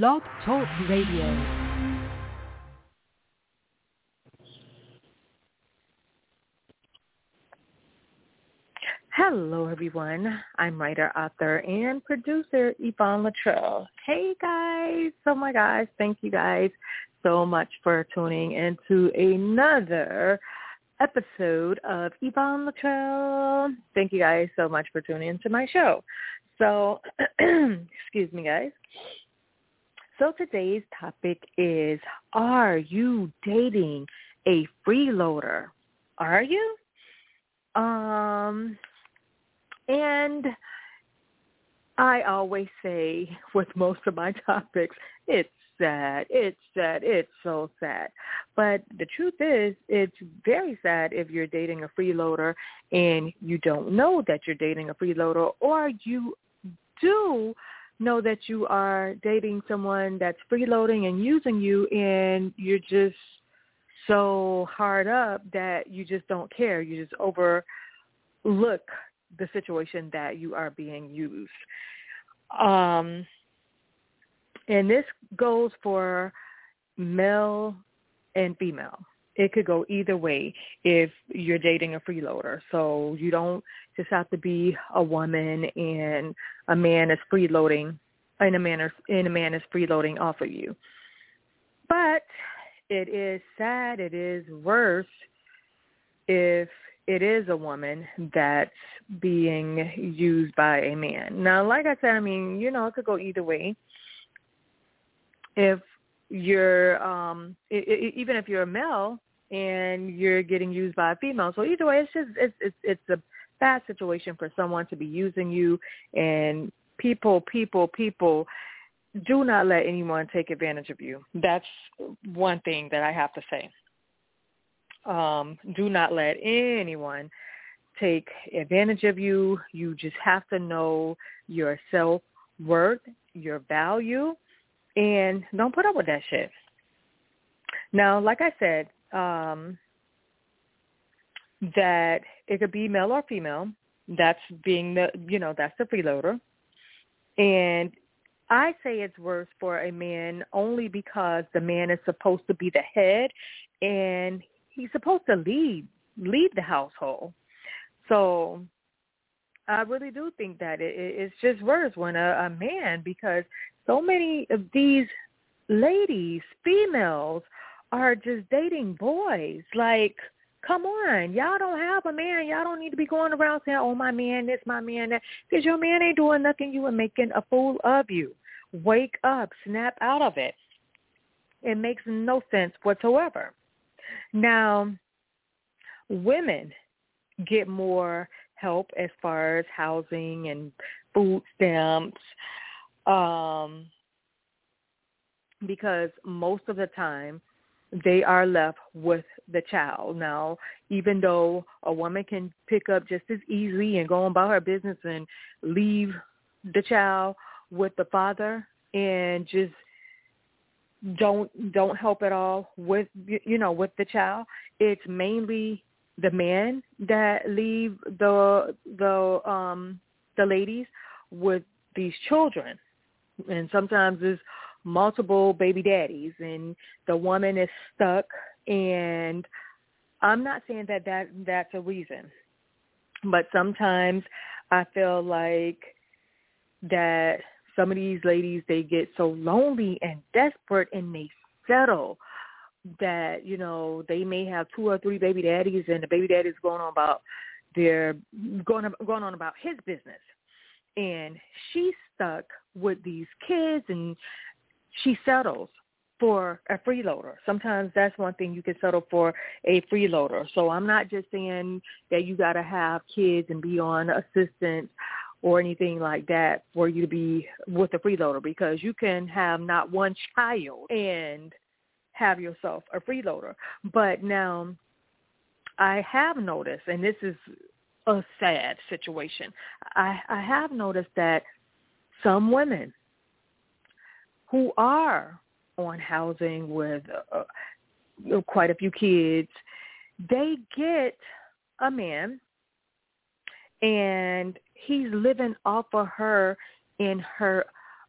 Blog Talk Radio. Hello, everyone. I'm writer, author, and producer Yvonne Latrell. Hey, guys. Oh, my gosh. Thank you, guys, so much for tuning into another episode of Yvonne Latrell. Thank you, guys, so much for tuning into my show. So, excuse me, guys. So today's topic is, are you dating a freeloader? Are you? Um, and I always say with most of my topics, it's sad. It's sad. It's so sad. But the truth is, it's very sad if you're dating a freeloader and you don't know that you're dating a freeloader or you do know that you are dating someone that's freeloading and using you and you're just so hard up that you just don't care. You just overlook the situation that you are being used. Um, and this goes for male and female. It could go either way if you're dating a freeloader. So you don't just have to be a woman and a man is freeloading and a man is, and a man is freeloading off of you. But it is sad, it is worse if it is a woman that's being used by a man. Now, like I said, I mean, you know, it could go either way. If you're, um, it, it, even if you're a male and you're getting used by a female, so either way, it's just it's it's it's a bad situation for someone to be using you. And people, people, people, do not let anyone take advantage of you. That's one thing that I have to say um, do not let anyone take advantage of you. You just have to know your self-worth, your value, and don't put up with that shit. Now, like I said, um, that it could be male or female. That's being the, you know, that's the freeloader. And I say it's worse for a man only because the man is supposed to be the head and he's supposed to lead lead the household. So I really do think that it, it's just worse when a, a man because so many of these ladies, females, are just dating boys. Like, come on, y'all don't have a man. Y'all don't need to be going around saying, "Oh, my man, this, my man, that," because your man ain't doing nothing. You are making a fool of you. Wake up, snap out of it. It makes no sense whatsoever. Now, women get more help as far as housing and food stamps um, because most of the time they are left with the child. Now, even though a woman can pick up just as easily and go about her business and leave the child with the father and just don't don't help at all with you know with the child it's mainly the men that leave the the um the ladies with these children and sometimes there's multiple baby daddies and the woman is stuck and i'm not saying that that that's a reason but sometimes i feel like that some of these ladies they get so lonely and desperate and they settle that you know they may have two or three baby daddies and the baby daddy's going on about their going going on about his business. And she's stuck with these kids and she settles for a freeloader. Sometimes that's one thing you can settle for a freeloader. So I'm not just saying that you got to have kids and be on assistance or anything like that for you to be with a freeloader because you can have not one child and have yourself a freeloader. But now I have noticed, and this is a sad situation, I, I have noticed that some women who are on housing with uh, quite a few kids, they get a man and he's living off of her in her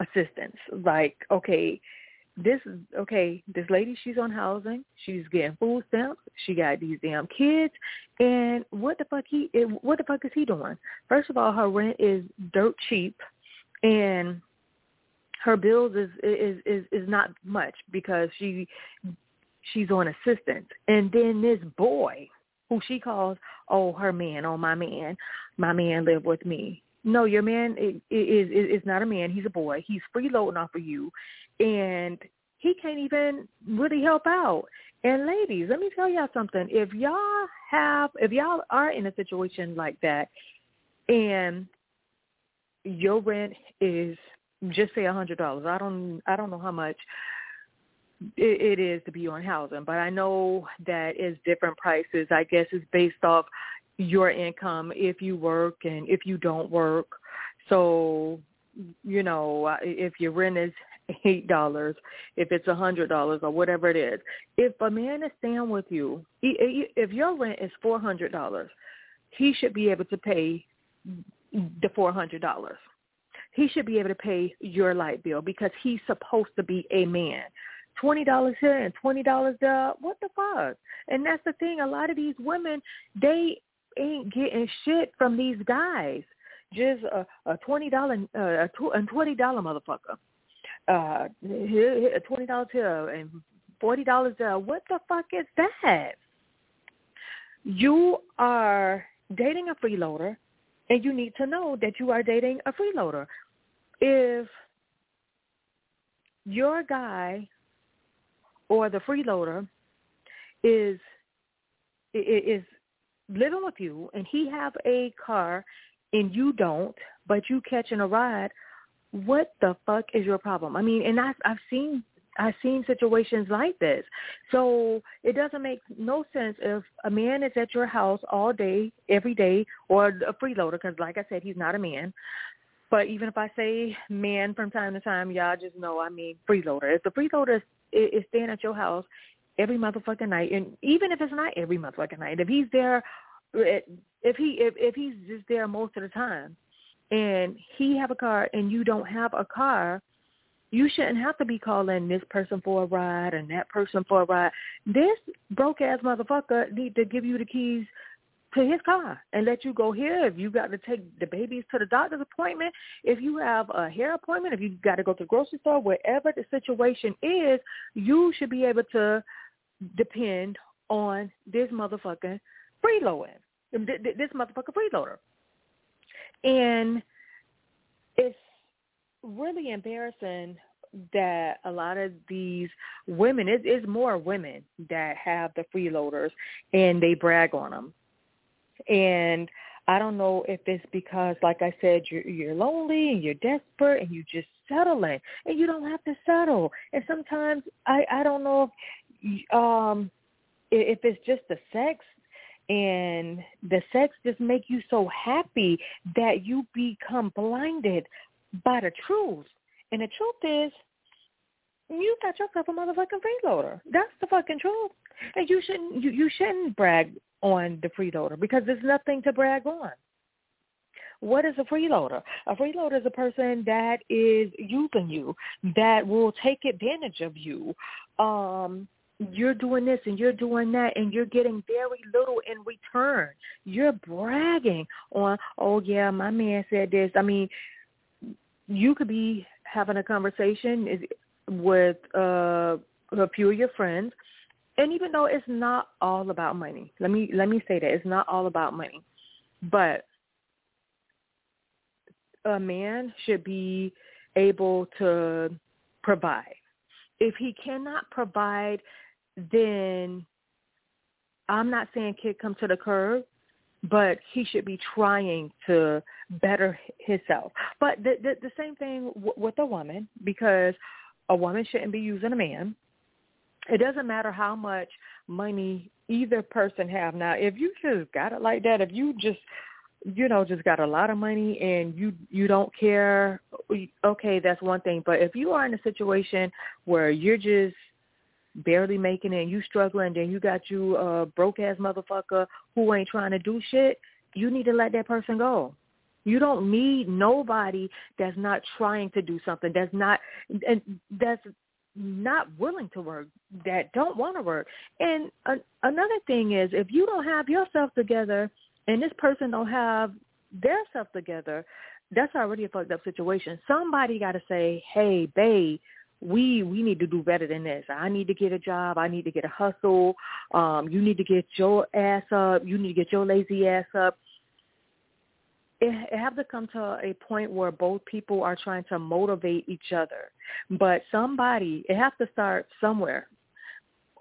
assistance. Like, okay, this is okay, this lady she's on housing, she's getting food stamps, she got these damn kids, and what the fuck he what the fuck is he doing? First of all, her rent is dirt cheap and her bills is is is is not much because she she's on assistance. And then this boy who she calls oh her man, oh my man, my man live with me. No, your man is is is not a man. He's a boy. He's freeloading off of you, and he can't even really help out. And ladies, let me tell y'all something. If y'all have, if y'all are in a situation like that, and your rent is just say a hundred dollars. I don't, I don't know how much it, it is to be on housing, but I know that is different prices. I guess it's based off your income if you work and if you don't work. So, you know, if your rent is eight dollars, if it's a hundred dollars or whatever it is, if a man is staying with you, if your rent is four hundred dollars, he should be able to pay the four hundred dollars. He should be able to pay your light bill because he's supposed to be a man. Twenty dollars here and twenty dollars there. What the fuck? And that's the thing. A lot of these women, they ain't getting shit from these guys. Just a, a twenty dollar, uh, a twenty dollar motherfucker. Uh, twenty dollars here and forty dollars there. What the fuck is that? You are dating a freeloader, and you need to know that you are dating a freeloader. If your guy or the freeloader is is living with you and he have a car and you don't, but you catching a ride, what the fuck is your problem? I mean, and I've I've seen I've seen situations like this. So it doesn't make no sense if a man is at your house all day, every day, or a freeloader, because like I said, he's not a man. But even if I say man from time to time, y'all just know I mean freeloader. If the freeloader is, is staying at your house every motherfucking night, and even if it's not every motherfucking night, if he's there, if he if if he's just there most of the time, and he have a car and you don't have a car, you shouldn't have to be calling this person for a ride and that person for a ride. This broke ass motherfucker need to give you the keys to his car and let you go here. If you got to take the babies to the doctor's appointment, if you have a hair appointment, if you got to go to the grocery store, wherever the situation is, you should be able to depend on this motherfucking freeloading, this motherfucker freeloader. And it's really embarrassing that a lot of these women, it is more women that have the freeloaders and they brag on them. And I don't know if it's because, like I said, you're, you're lonely and you're desperate and you just settling, and you don't have to settle. And sometimes I I don't know if um if it's just the sex and the sex just make you so happy that you become blinded by the truth. And the truth is, you got yourself a motherfucking freeloader. That's the fucking truth. And you shouldn't you, you shouldn't brag on the freeloader because there's nothing to brag on. What is a freeloader? A freeloader is a person that is using you, that will take advantage of you. Um, you're doing this and you're doing that and you're getting very little in return. You're bragging on, oh yeah, my man said this. I mean, you could be having a conversation with uh, a few of your friends and even though it's not all about money, let me let me say that it's not all about money, but a man should be able to provide. If he cannot provide, then I'm not saying kid come to the curb, but he should be trying to better himself. But the the, the same thing w- with a woman because a woman shouldn't be using a man it doesn't matter how much money either person have. Now, if you just got it like that, if you just you know just got a lot of money and you you don't care, okay, that's one thing. But if you are in a situation where you're just barely making it and you struggling, then you got you a broke ass motherfucker who ain't trying to do shit, you need to let that person go. You don't need nobody that's not trying to do something, that's not and that's not willing to work, that don't want to work. And uh, another thing is, if you don't have yourself together, and this person don't have their self together, that's already a fucked up situation. Somebody got to say, "Hey, babe, we we need to do better than this. I need to get a job. I need to get a hustle. Um, you need to get your ass up. You need to get your lazy ass up." It, it have to come to a point where both people are trying to motivate each other, but somebody it has to start somewhere.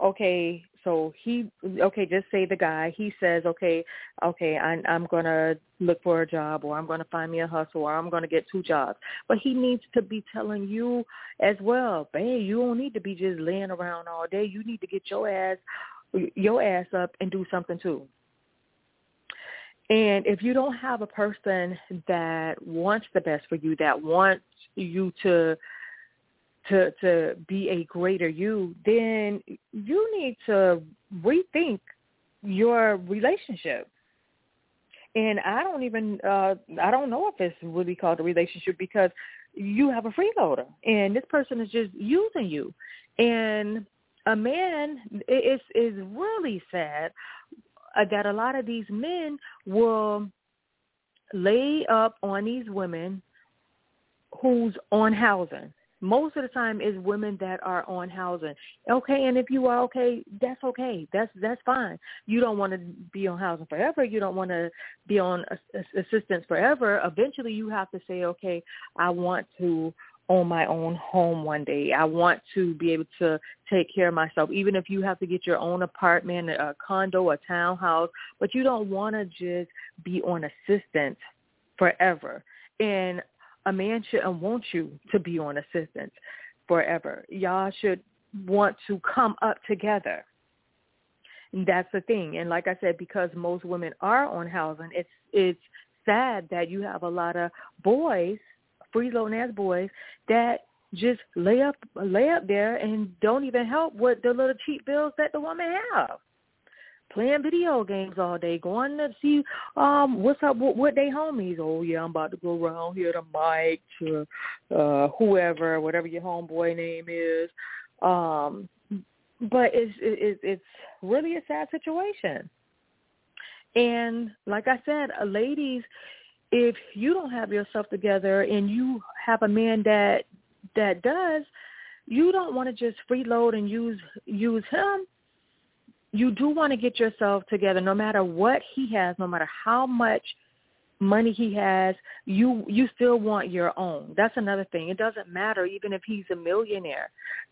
Okay, so he okay just say the guy. He says okay okay I, i'm going to look for a job or i'm going to find me a hustle or i'm going to get two jobs. But he needs to be telling you as well hey you don't need to be just laying around all day. You need to get your ass your ass up and do something too and if you don't have a person that wants the best for you that wants you to to to be a greater you, then you need to rethink your relationship. And I don't even uh I don't know if it's really called a relationship because you have a freeloader and this person is just using you. And a man is is really sad uh, that a lot of these men will lay up on these women who's on housing most of the time is women that are on housing. Okay, and if you are okay, that's okay. That's that's fine. You don't want to be on housing forever. You don't want to be on assistance forever. Eventually, you have to say, okay, I want to own my own home one day. I want to be able to take care of myself, even if you have to get your own apartment, a condo, a townhouse, but you don't want to just be on assistance forever. And a man shouldn't want you to be on assistance forever. Y'all should want to come up together. And that's the thing. And like I said, because most women are on housing, it's it's sad that you have a lot of boys, freeloading ass boys, that just lay up lay up there and don't even help with the little cheap bills that the woman have playing video games all day, going to see um what's up with, with they homies. Oh yeah, I'm about to go around here to Mike to uh whoever, whatever your homeboy name is. Um but it's it's it's really a sad situation. And like I said, uh, ladies, if you don't have yourself together and you have a man that that does, you don't want to just freeload and use use him you do want to get yourself together no matter what he has, no matter how much money he has, you you still want your own. That's another thing. It doesn't matter even if he's a millionaire.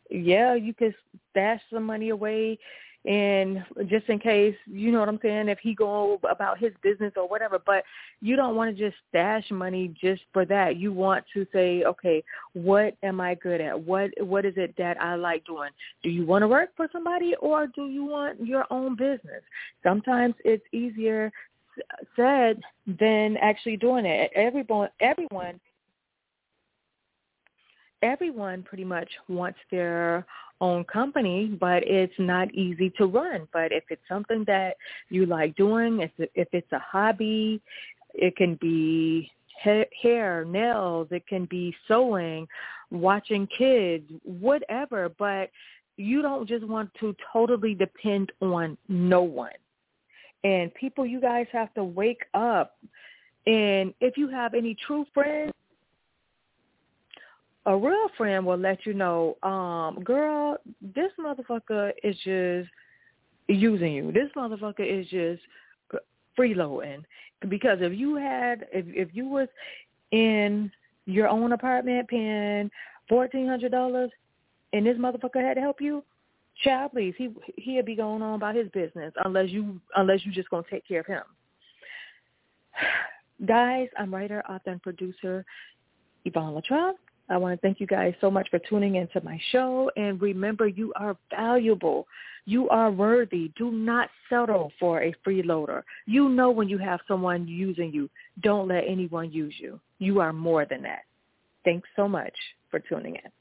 Yeah, you could stash some money away and just in case, you know what I'm saying, if he go about his business or whatever, but you don't want to just stash money just for that. You want to say, okay, what am I good at? What what is it that I like doing? Do you want to work for somebody or do you want your own business? Sometimes it's easier said than actually doing it. Everyone everyone everyone pretty much wants their own company, but it's not easy to run. But if it's something that you like doing, if if it's a hobby, it can be hair, nails, it can be sewing, watching kids, whatever. But you don't just want to totally depend on no one. And people, you guys have to wake up. And if you have any true friends, a real friend will let you know, um, girl, this motherfucker is just using you. This motherfucker is just freeloading. Because if you had, if if you was in your own apartment paying fourteen hundred dollars, and this motherfucker had to help you, child, please, he he'd be going on about his business unless you unless you just gonna take care of him. Guys, I'm writer, author, and producer Yvonne Latrell. I want to thank you guys so much for tuning into my show. And remember, you are valuable. You are worthy. Do not settle for a freeloader. You know when you have someone using you. Don't let anyone use you. You are more than that. Thanks so much for tuning in.